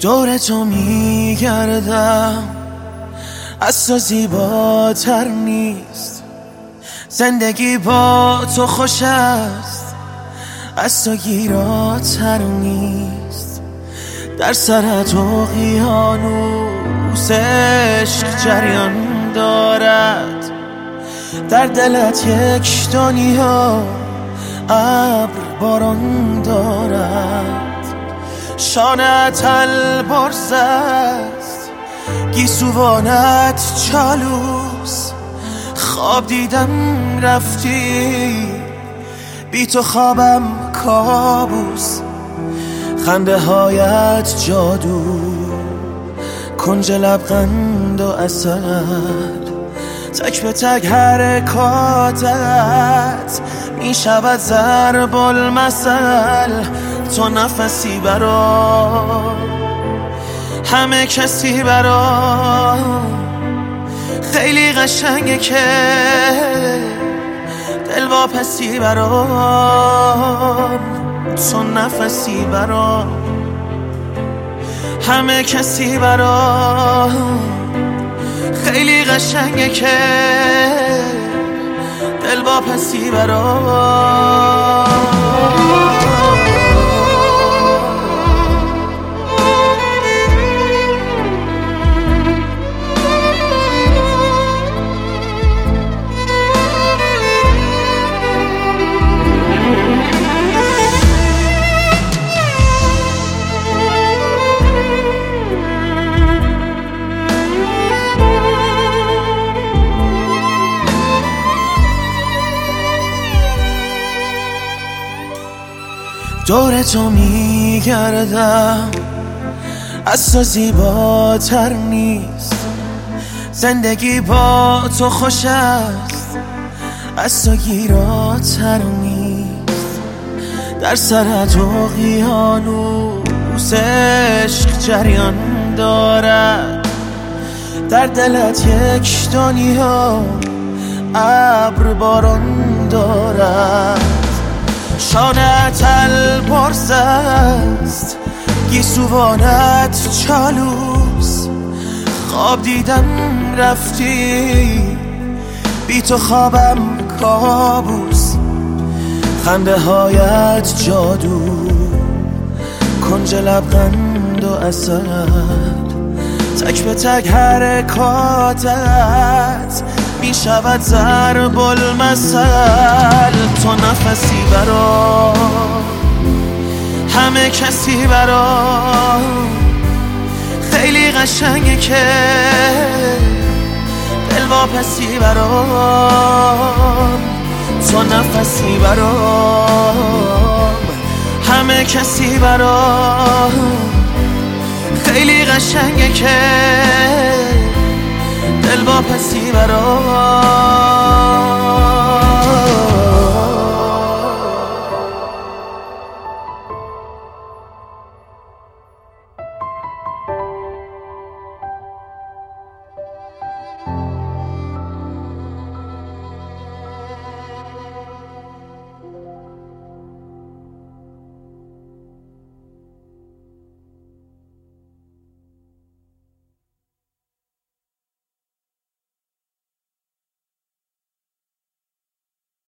دور تو میگردم. از تو زیباتر نیست. زندگی با تو خوش است. از تو گیراتر نیست. در سرت اقیانوس عشق جریان دارد. در دلت یک دنیا ابر باران دارد. شانت البرز است. گیسوانت چالوس. خواب دیدم رفتی. بی تو خوابم کابوس. خنده هایت جادو. کنج لبغند و اصل تک به تک حرکاتت. می شود ضرب المثل تو نفسی برا. همه کسی برا. خیلی قشنگه که دل واپسی برا. تو نفسی برا. همه کسی برا. خیلی قشنگه که دل با پسی دور تو میگردم از تو زیباتر نیست. زندگی با تو خوش است. از تو گیراتر نیست. در سرت اقیانوس عشق جریان دارد. در دلت یک دنیا ابر باران دارد. شانت البرز است. گیسوانت چالوس. خواب دیدم رفتی. بی تو خوابم کابوس. خنده هایت جادو. کنج لبغند و اصل تک به تک حرکاتت. می شود ضرب المثل تو نفسی برا. همه کسی برا. خیلی قشنگه که دل واپسی برا. تو نفسی برا. همه کسی برا. خیلی قشنگه که پسی برا